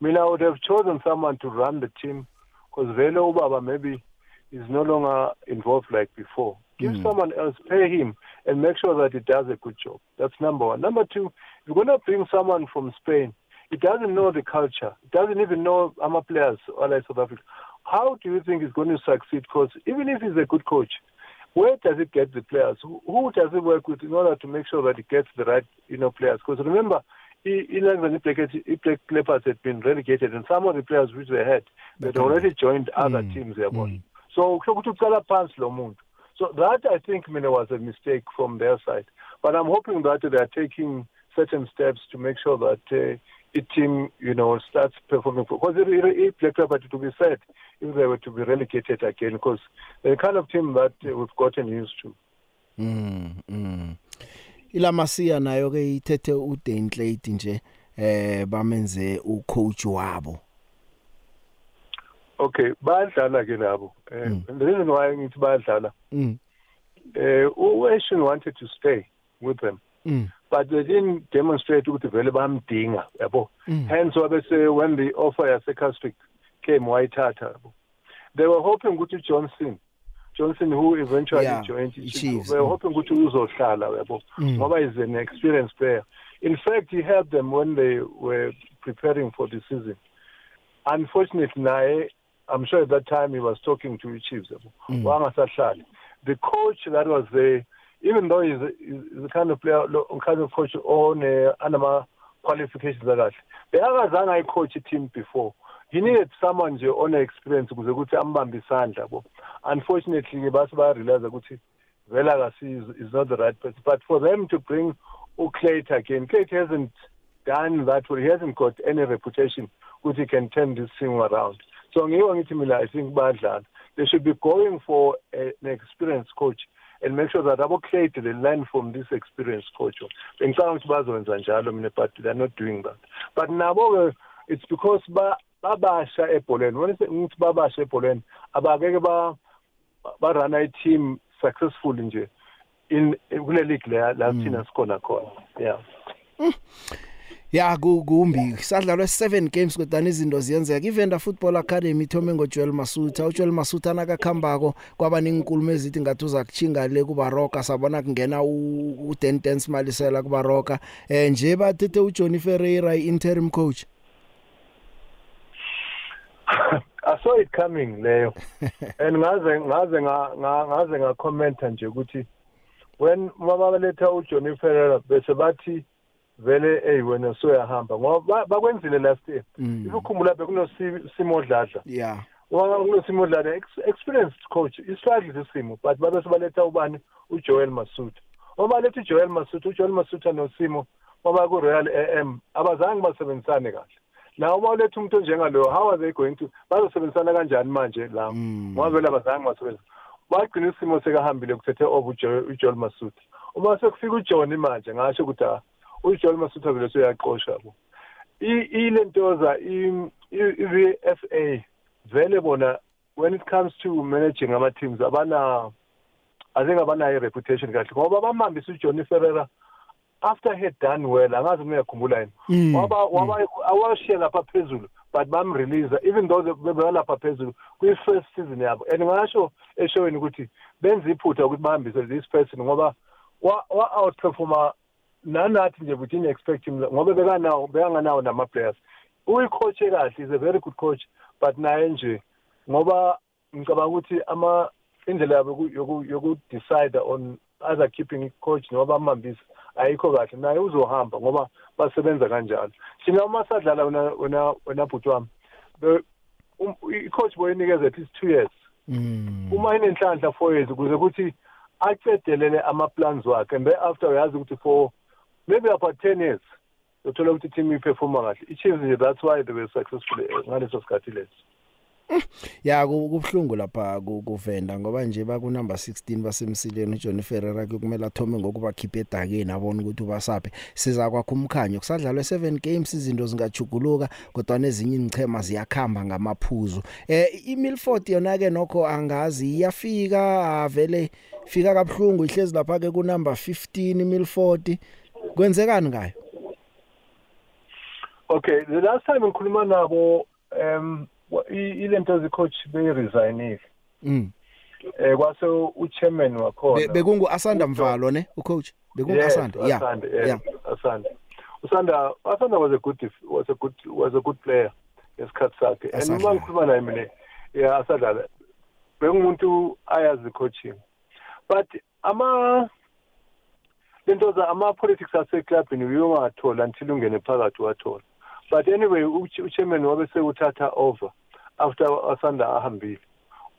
I mean, I would have chosen someone to run the team because Velo Baba maybe is no longer involved like before. Give
Mm.
someone else, pay him, and make sure that he does a good job. That's number one. Number two, you're going to bring someone from Spain, he doesn't know the culture, doesn't even know our players or like South Africa. How do you think he's going to succeed? Because even if he's a good coach, where does he get the players? Who, who does he work with in order to make sure that he gets the right, you know, players? Because remember, Ilangs and Black Leopards had been relegated, and some of the players which they had, they'd already joined other teams there. So, ukuthi uqala phansi lo muntu. So that I think mina was a mistake from their side. But I'm hoping that they are taking certain steps to make sure that uh, team, you know, starts performing. Because it, it, it Black Leopard to be said, if they were to be relegated again, because they're the kind of team that uh, we've gotten used to.
Mm. mm. Ilamasiya nayo ke ithethe uDane Clade nje eh bamenze ucoach wabo.
Okay, bayadlala ke labo. Eh, and the reason why ngithi bayadlala,
Mm.
eh, uAshin wanted to stay with them.
Mm.
But they didn't demonstrate ukuthi vele bamdinga yabo?
Mm.
hence wabese when the offer yase-castric came wayithatha yabo? They were hoping ukuthi johnson johnson who eventually
Yeah,
joined
i-Chiefs,
they were hoping ukuthi uzohlala yabo?
Mm.
ngoba is an experienced player. In fact he helped them when they were preparing for the season. Unfortunately naye i'm sure at that time he was talking to the chiefs
Mm.
wangasahlali. The coach that was there even though he's, a- he's the kind of player kind of coach on uh, anama qualifications akahle bekakazange ayicoach team before. He needed someone nje one experience ukuze ukuthi ambambe isandla bo. Unfortunately ke base bayarealize ukuthi vele is, not the right person. But for them to bring uclate again Clayt hasn't done that well. He hasn't got any reputation ukuthi he can turn this thing around. So i think bayadlala they should be going for a, an experienced coach and make sure that abo Clayt they learn from this experienced coach. Bengicabanga ukuthi bazowenza njalo mina but they're not doing that. But ke it's because ba babasha ebholeni wena ngithi babasha ebholeni abakeke ba barana i-team successful nje in kule league la la thina sikhona khona. Yeah eh,
Ya ku- kumbi. Sadlalwe 7 games kodwa izinto ziyenzeka. Ivenda Football Academy ithome ngoJoel Masuta. uJoel Masuta nakakhambako kwaba ninkulumo ezithi ngathi uza kuchinga le kuba roka sabona kungena u u- Dan Dan Smalisela kuba roka eh nje bathethe uJohnny Ferreira interim coach.
I saw it coming leyo. And ngaze ngaze nga- nga- ngaze ngakhomenta nje ukuthi when mabaletha uJohnny Ferreira bese bathi vele hey wena soyahamba ngoba ba- bakwenzile last year.
Mm.
ikukhumbula bekunosimo dladla.
Yeah.
Wakulosimo dladla ex- experienced coach isifadli isimo but babe sebaletha ubani? uJoel Masuta uma letha uJoel Masuta uJoel Masuta nosimo baba ku Royal AM abazange basebenzisane kahle. Na uma uletha umuntu njengalo how are they going to bazosebenzisana kanjani manje la? Ngoba vele abazange basebenza bagcina isimo sekahambile kuthethe over uJoel uJoel Masuta uma sekufika uJohn manje ngasho ukuthi ah uJoel Masuta vele seyaqoshwa bo. I- ilentoza i- i- i-VFA vele bona when it comes to managing ama teams abana I think abanayo reputation kahle ngoba bamhambisa uJohnny Ferreira after he had done well angazi mina ngiyakhumbula yini
Mm,
waba waba awashiya lapha phezulu but bamrelease even though they- bebelapha phezulu kwi first season yabo. And ngasho eshowini ukuthi benza iphutha ukuthi bahambise this person ngoba wa wa outperforma nanathi nje we didn't expect him ngoba bekanawo bekanganawo nama players uyicoach kahle is a very good coach but naye nje ngoba ngicabanga ukuthi ama indlela yabo yoku- yoku yoku decide on either keeping coach noma bamhambisa ayikho kahle. Naye uzohamba ngoba basebenza kanjalo. Thina uma sadlala wena wena wena bhuti wami be- um- i-coach boyinikeza at least two years.
Mm.
uma inenhlanhla four years ukuze ukuthi acedelele ama-plans wakhe and thereafter uyazi ukuthi for maybe about ten years uthola ukuthi team iperforma kahle. I-chiefs nje that's why they were successful eh, ngaleso sikhathi leso.
Ya ku- kubhlungu lapha ku- kuvenda ngoba nje baku number 16 basemsileni uJohnny Ferreira kumele athome ngokuba khipha edakeni abone ukuthi ubasaphe siza kwakho umkhanyo kusadlalwe 7 games izinto zingajuguluka kodwa nezinye ingchema ziyakhamba ngamaphuzu. Eh iMilford yona ke nokho angazi iyafika avele fika kabhlungu ihlezi lapha ke ku number 15 iMilford. Kwenzekani ngayo?
Okay the last time ngikhuluma nabo um wa- i- ilento zicoach beyiresignile.
Mm.
Eh kwase uchairman
Be-
wakhona
bekungu Asanda Mvalo ne? Ucoach? Bekungu
Yes,
Asanda yeah
Asanda, yes,
yeah.
Asanda. Usanda Asanda was a good def- was a good was a good player ngesikhathi sakhe. And
Asadlala.
uma ngikhuluma naye mina yeah asadlala bengumuntu ayazi coaching. But ama lento za ama politics ase clubini uyongathola until ungene phakathi wathola. But anyway uch- uchairman wabe sewuthatha over after asanda ahambile.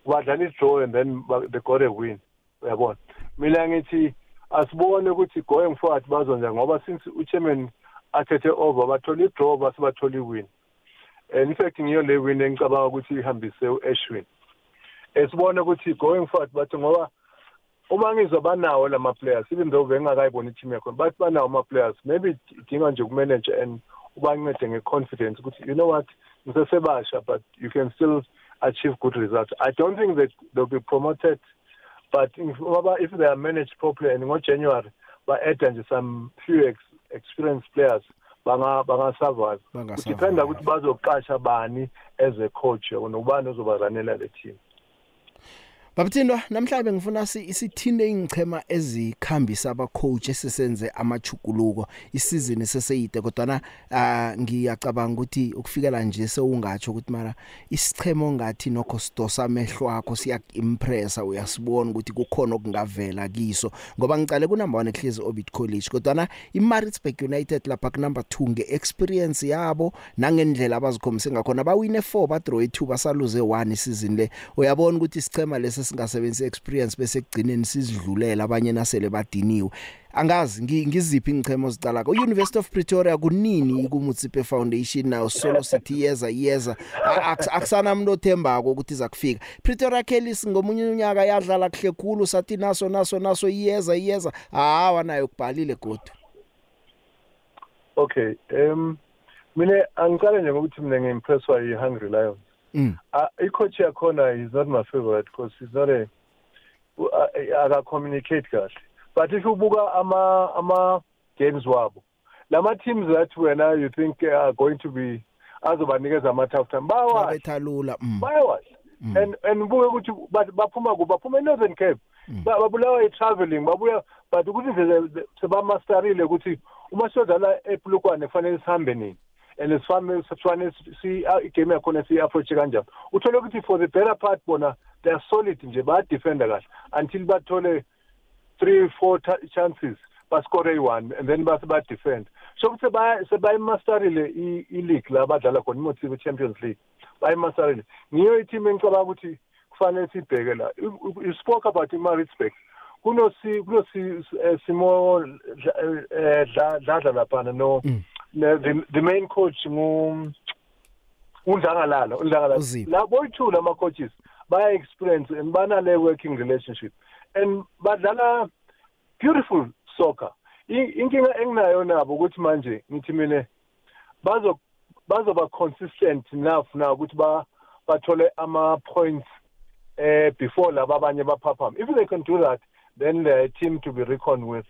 Badlala i-draw and then ba- they got a win. Uyabona? Mina ngithi asibone ukuthi going forward bazonja ngoba since uchairman athethe over bathola i-draw base bathola i-win. And in fact ngiyo le win engicabanga ukuthi ihambise u-ashwin. Esibone ukuthi going forward bathi ngoba uma ngizwa banawo lama players even though bengakayibona i-team yakhona bathi banawo ama-players maybe idinga nje ukumanager and ubancede nge-confidence ukuthi you know what ngisesebasha but you can still achieve good results. I don't think that they'll be promoted but if, if they are managed properly and ngo-january ba-adda nje some few ex, experienced players banga bangasurvive
Bangasurvive.
kudependa ukuthi bazoqasha bani as a coach nobani ozobaranela le team
Babuthindwa namhlanje ngifuna si- isithinde ingchema ezikhambisa abacoach esisenze amachukuluko isizini seseyide kodwa na ngiyacabanga ukuthi ukufikela nje sewungatsho ukuthi mara isichemo ngathi nokho sidosa amehlo akho siyaimpressa uyasibona ukuthi kukhona okungavela kiso. Ngoba ngicale ku number 1 ehlezi Orbit College kodwa na iMaritzburg United lapha ku number 2 ngeexperience yabo nangendlela abazikhomise ngakhona bawine 4 ba draw 2 basaluze 1 isizini le. Uyabona ukuthi isichema lesi singasebenzisi experience bese kugcineni sizidlulela abanye nasele badiniwe. Angazi ngi- ngiziphi ingchemo zicala ko University of Pretoria kunini ku Mutsipe Foundation nayo? Solo sithi yeza yeza. A- aks- akusana umuntu othembako ukuthi iza kufika Pretoria Kellis ngomunye unyaka yadlala kuhle khulu sathi naso naso naso iyeza iyeza hawa nayo kubhalile godu.
Okay um mina angicale nje ngokuthi mina ngi-impresswa yi-hungry lions.
Mm.
uh, i-coach yakhona is not my favorite because he's not a u- a- aka-communicate kahle. But if ubuka ama ama games wabo lama teams that wena you think are going to be azobanikeza ama-tough time bayawazi.
Babethalula mm.
bayawazi. And and ubuke ukuthi ba- baphuma kuphi baphuma e-northern cape. Ba- babulawa i-travelling babuya but ukuthi nje sebamastarile ukuthi uma siyodlala eplukwane kufanele sihambe nini? And sifame sifanele si a- igame yakhona siyi-approache kanjani. Uthole ukuthi for the better part bona they are solid nje bayadefenda kahle. Until bathole three four ta- chances bascore eyi-one and then base badefend so ukuthi sebaya- sebayimastarile i- i-league la badlala khona imotsibe champions league. Bayimastarile ngiyo i-team engicabanga ukuthi kufanele sibheke la. You- you you spoke about i-maritzburg. Kunosi kunosi eh, simo Dla- eh, Dla- dladla laphana no ne- the, the main coach ngu undlangalala undlangalala.
Uzipho.
la boyi-two lama coaches baya-experience and banale working relationship. And badlala beautiful soccer. Inkinga enginayo nabo ukuthi manje ngithi mina bazo bazoba consistent enough na ukuthi ba bathole ama points eh before laba abanye baphaphama if they can do that then a team to be reckoned with.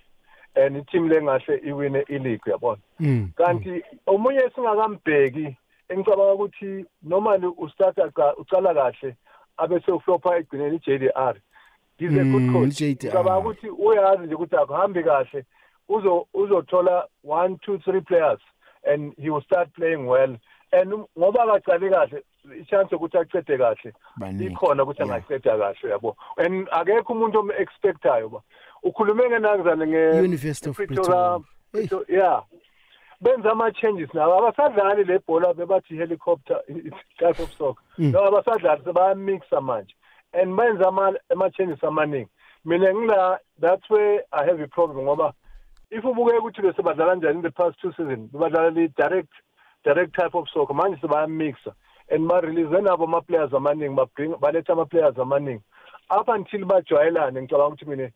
And i-team lengahle iwine i-league uyabona?
Mm.
kanti omunye singakambheki engicabanga ukuthi normally ustarta ucala kahle abese uflopha egcineni i-JDR he's a good
Mm,
coach ngicabanga ukuthi uyazi nje ukuthi akuhambi kahle uzo uzothola one two three players and he will start playing well. And ngoba akacale kahle i-chance yokuthi acede kahle. Ikhona ukuthi
Yeah.
angaceda kahle yabo. And akekho umuntu omu-expectayo ba. Ukhulume ngenakuzane
University of Pretoria.
Yeah. Benza ama-changes nawo. Abasadlali le bhola bebathi helicopter type of soccer.
Mm.
no abasadlali sebayamixa manje. And benza ama- ama-changes amaningi. Mina ngila that's where i have a problem ngoba if ubuke ukuthi bese badlala njani in the past two seasons bebadlala le-direct direct type of soccer manje sebayamixa. And ba-release nabo ama-players amaningi babring- baletha ama-players amaningi up until bajwayelane ngicabanga ukuthi mina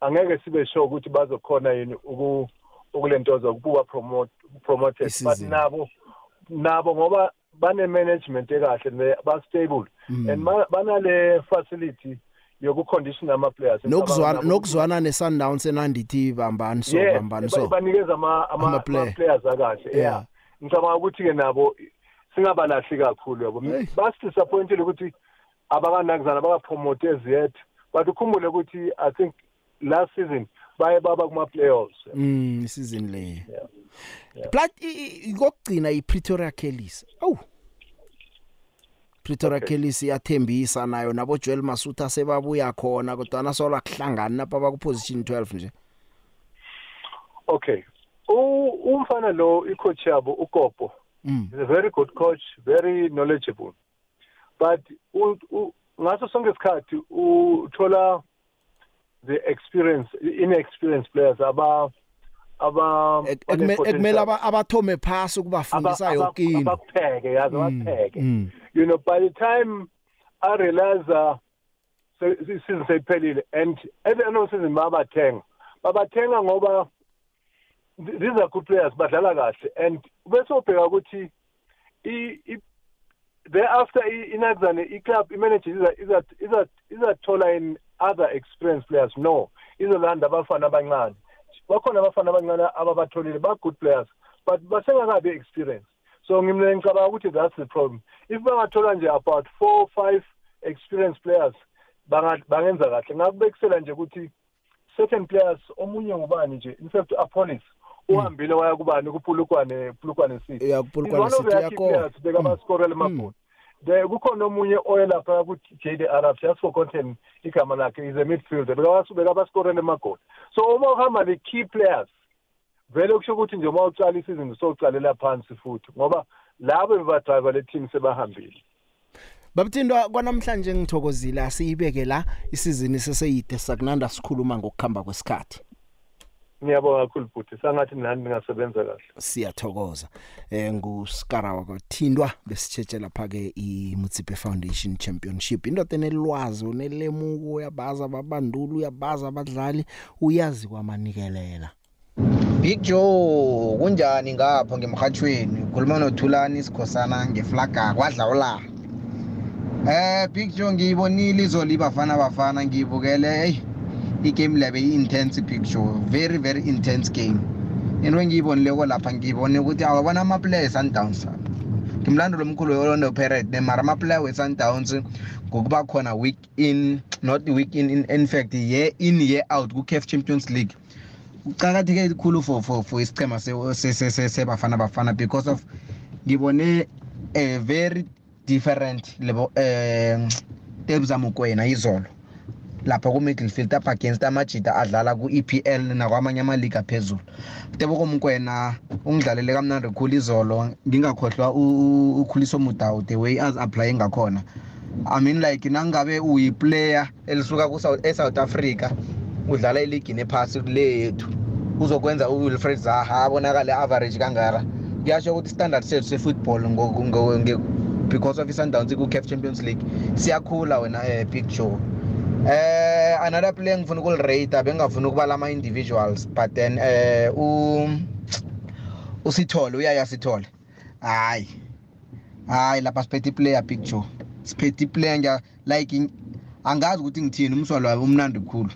angeke sibe sure ukuthi bazokhona yini uku- ukulentoza ukuba promote promoted but
Isizini.
nabo nabo ngoba bane-management ekahle ne- ba-stable
Mm.
and ba- banale facility yokucondition ama-players
nokuzwana
Ngicabanga nabo-
nokuzwana neSundowns enandithi bambani so
Yes,
bambani
ba-
so
banikeza ama ama
Ama-player.
ama-players akahle
Yeah.
yeah ngicabanga ukuthi ke nabo singabalahli kakhulu yabo.
Hey.
basi disappointed ukuthi abakanakuzana bakapromote yet but ukhumbule ukuthi i think last season baye baba kuma playoffs
mm season le. Plat ikugcina iPretoria Kellys. Awu. Pretoria. Kellys iyathembisa nayo nabo Joel Masuta sebabuya khona kodwa nasola kuhlangana lapha baku position 12 nje.
Okay. Umfana lo icoach yabo uGopo
mm.
is a very good coach very knowledgeable. But ngaso sonke isikhathi uthola the experience inexperienced players aba aba
ekumele abathome phasi ukubafundisa yonke into.
abapheke yazi abapheke you know by the time i realize uh, season seyiphelile and at the end of season babathenga. Babathenga ngoba these are good players badlala kahle. And bese ubheka ukuthi thereafter inazane iclub imanager iza iza iza izathola in other experienced players. No izolanda abafana abancane. Bakhona abafana abancane ababatholile ba good players but basengakabi experience so ngimle ngicabanga ukuthi that's the problem. If bangathola nje about 4 5 experienced players bangenza kahle. Ngakubekisela nje ukuthi certain players omunye ngubani nje in fact Apollos uhambile waya kubani? Kuphulukwane phulukwane city.
Yeah kuphulukwane city yakho
beka bascorele amagoli there kukhona omunye oyelapha ku JD Arab just forgotten igama lakhe is a midfielder beka basubeka bascorele amagoli so uma uhamba the key players vele kusho ukuthi nje uma ucala isizini sokucalela phansi futhi ngoba labo bebadriver le team sebahambile.
Babutindwa kwanamhlanje ngithokozile asiyibeke la isizini seseyide sakunanda sikhuluma ngokukhamba kwesikhathi.
Ngiyabonga kakhulu bhuti sangathi nani ningasebenza kahle.
Siyathokoza. Eh nguskara kwathindwa besitsheje lapha ke iMutsipe Foundation Championship. Indoda enelwazi unelemuko uyabaza ababandulu uyabaza abadlali uyazi kwamanikelela.
Big Joe kunjani ngapho ngemhathweni ukhuluma noThulani sikhosana ngeflaga kwadlawula. Eh Big Joe ngiyibonile izolo ibafana bafana ngiyibukele hey. Igame i-intense picture very very intense game. Into engiyibonileko lapha ngiyibone ukuthi awabona amaplaya esundowns. Ngimlando lomkhulu we-orlando pirate nemara ama-player we-sundowns ngokuba khona week in not week in, in, fact year in year out ku-caf champions league. Kucakatheke kakhulu for for for isichema sebafana bafana because of ngibone a very different lebo eh Tebza izolo lapha ku Midfield up against amajita adlala ku EPL nakwamanye ama league aphezulu. Teboko Mokoena ungidlalele kamnandi kakhulu izolo ngingakhohlwa ukhuliso Mudau the way as applying ngakhona. I mean like nangabe uyi player elisuka ku South Africa udlala ileague nephasi kule yethu uzokwenza uWilfred Zaha abonakale average kangaka. Kuyasho ukuthi standard sethu sefootball because of i-sundowns ku-caf champions league siyakhula wena eh, big joe. Eh another player ngifuna ukulirate bengingafuna ukubala ama-individuals but then eh usithole uyaya sithole hayi hayi lapha siphethe iplayer big joe. Siphethe iplayer nja like angazi ukuthi ngithini umswalo wabo umnandi khulu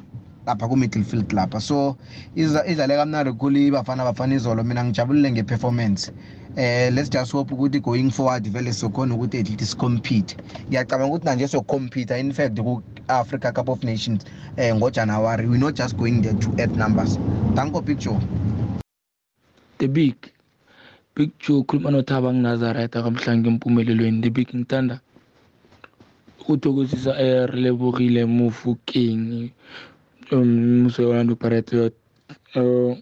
lapha ku-midfield lapha. So idlale kamnandi kakhulu ibafana bafana izolo. Mina ngijabulile nge-performance. Eh let's just hope ukuthi going forward vele sokhona ukuthi at least compete. Ngiyacabanga ukuthi nanje socompete in fact ku-africa cup of nations eh ngojanuary we're not just going there to add numbers. Danko picture
the big big joe ukhuluma nothaba nginazareta kamhlanje empumelelweni. The big ngithanda ukuthokozisa erelebogile mufukeng umbuso we-orlando pirates uh,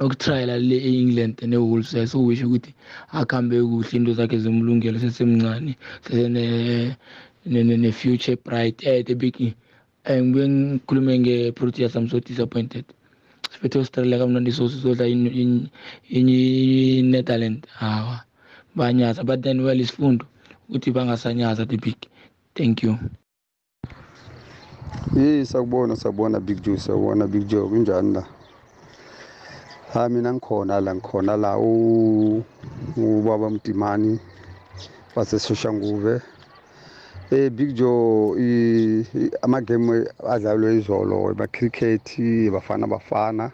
ukutrayela le e-england ne-wolves sekuwisho ukuthi akuhambe kuhle into zakhe zimlungelo sesemncane ne-future bright eh the big um ngibuye ngikhulume nge-proteas i'm so disappointed. Siphethe australia kamnandi so sizodla i-netherland hawa banyaza but then well isifundo ukuthi bangasanyaza the big. Thank you.
Hey sakubona sakubona Big Joe sakubona Big Joe kunjani la? Ha mina ngikhona la ngikhona la u ubaba Mtimani wasesoshanguve. Eh Big Joe ama game adlalwe izolo ba cricket bafana bafana.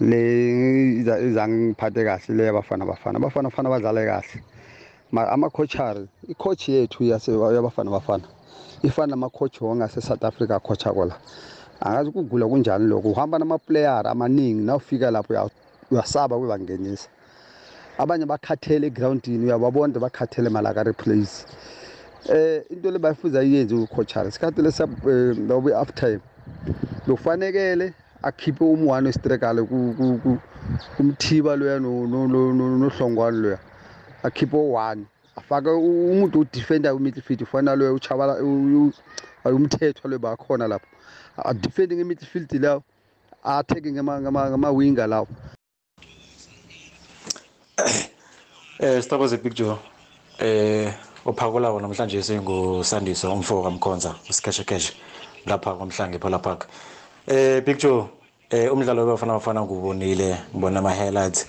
Le izange ngiphathe kahle le abafana bafana. Abafana bafana badlale kahle. Ama coachari i coach yethu yase yabafana bafana ifana nama-coach wongase South Africa coacha kola angazi kugula kunjani lokho uhamba nama-player amaningi nawufika lapho uya- uyasaba kubangenisa abanye bakhathele egrawundini uyababona bakhathele malaka replace eh into le bayifuza iyenze ucoachara isikhathi lesa lobe after lofanekele akhiphe umwani wesitekale kumthiba loya no- no- no- no- nohlongwane loya akhiphe o-one afake u- umuntu odefenda kwimidfield ufana loya uchabala u- u- umthetho loyo bakhona lapho adefendi ngemidfield lawo atheke ngama-winga lawo
Eh sithokoze Big Joe. Eh ophakulawo namhlanje singusandiso umfoko kamkhonza usikeshe keshe lapha kwamhlange Phola Park. Eh Big Joe eh umdlalo webafana bafana ngubonile ngibona ama highlights.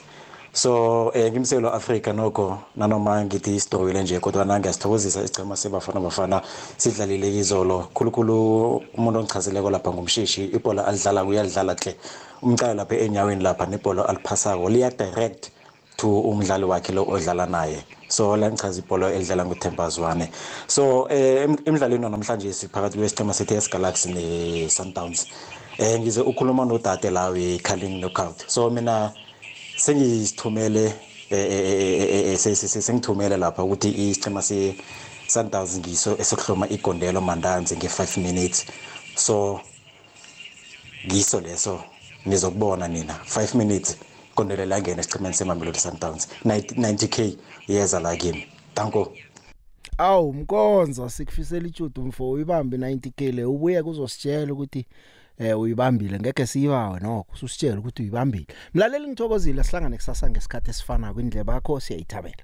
So eh ngimselo Africa noko nanoma ngithi isidoyile nje kodwa nangiyasithokozisa isicema sebafana bafana sidlalile izolo. Khulukhulu umuntu ongichazeleko lapha ngumshishi ibhola alidlala kuyalidlala hle umcala lapha enyaweni lapha nebhola aliphasako liya direct to umdlali wakhe lo odlala naye. So langichaza ibhola elidlala nguThembazwane. So eh em- emdlalweni namhlanje siphakathi kwesicema sethu esigalaxy ne-sundowns. Eh ngize ukhuluma nodade la we-calling knockout. So mina sengisithumele eh, eh, eh, eh, se- se- se- sengithumele lapha ukuthi isicema se-sundowns ngiso esikuhloma igondelo mandanzi nge-5 minutes. So ngiso leso nizokubona nina. 5 minutes igondelo langena esicimeni semamelodi sundowns. 90k yeza la kimi. Danko.
Awu mkonza sikufisela ijudu mfo uyibambe 90k le ubuye kuzositshela ukuthi eh uyibambile ngeke siyibawe nokho usitshela ukuthi uyibambile. Mlaleli ngithokozile sihlangane kusasa ngesikhathi esifana kwindlebe yakho siyayithabela.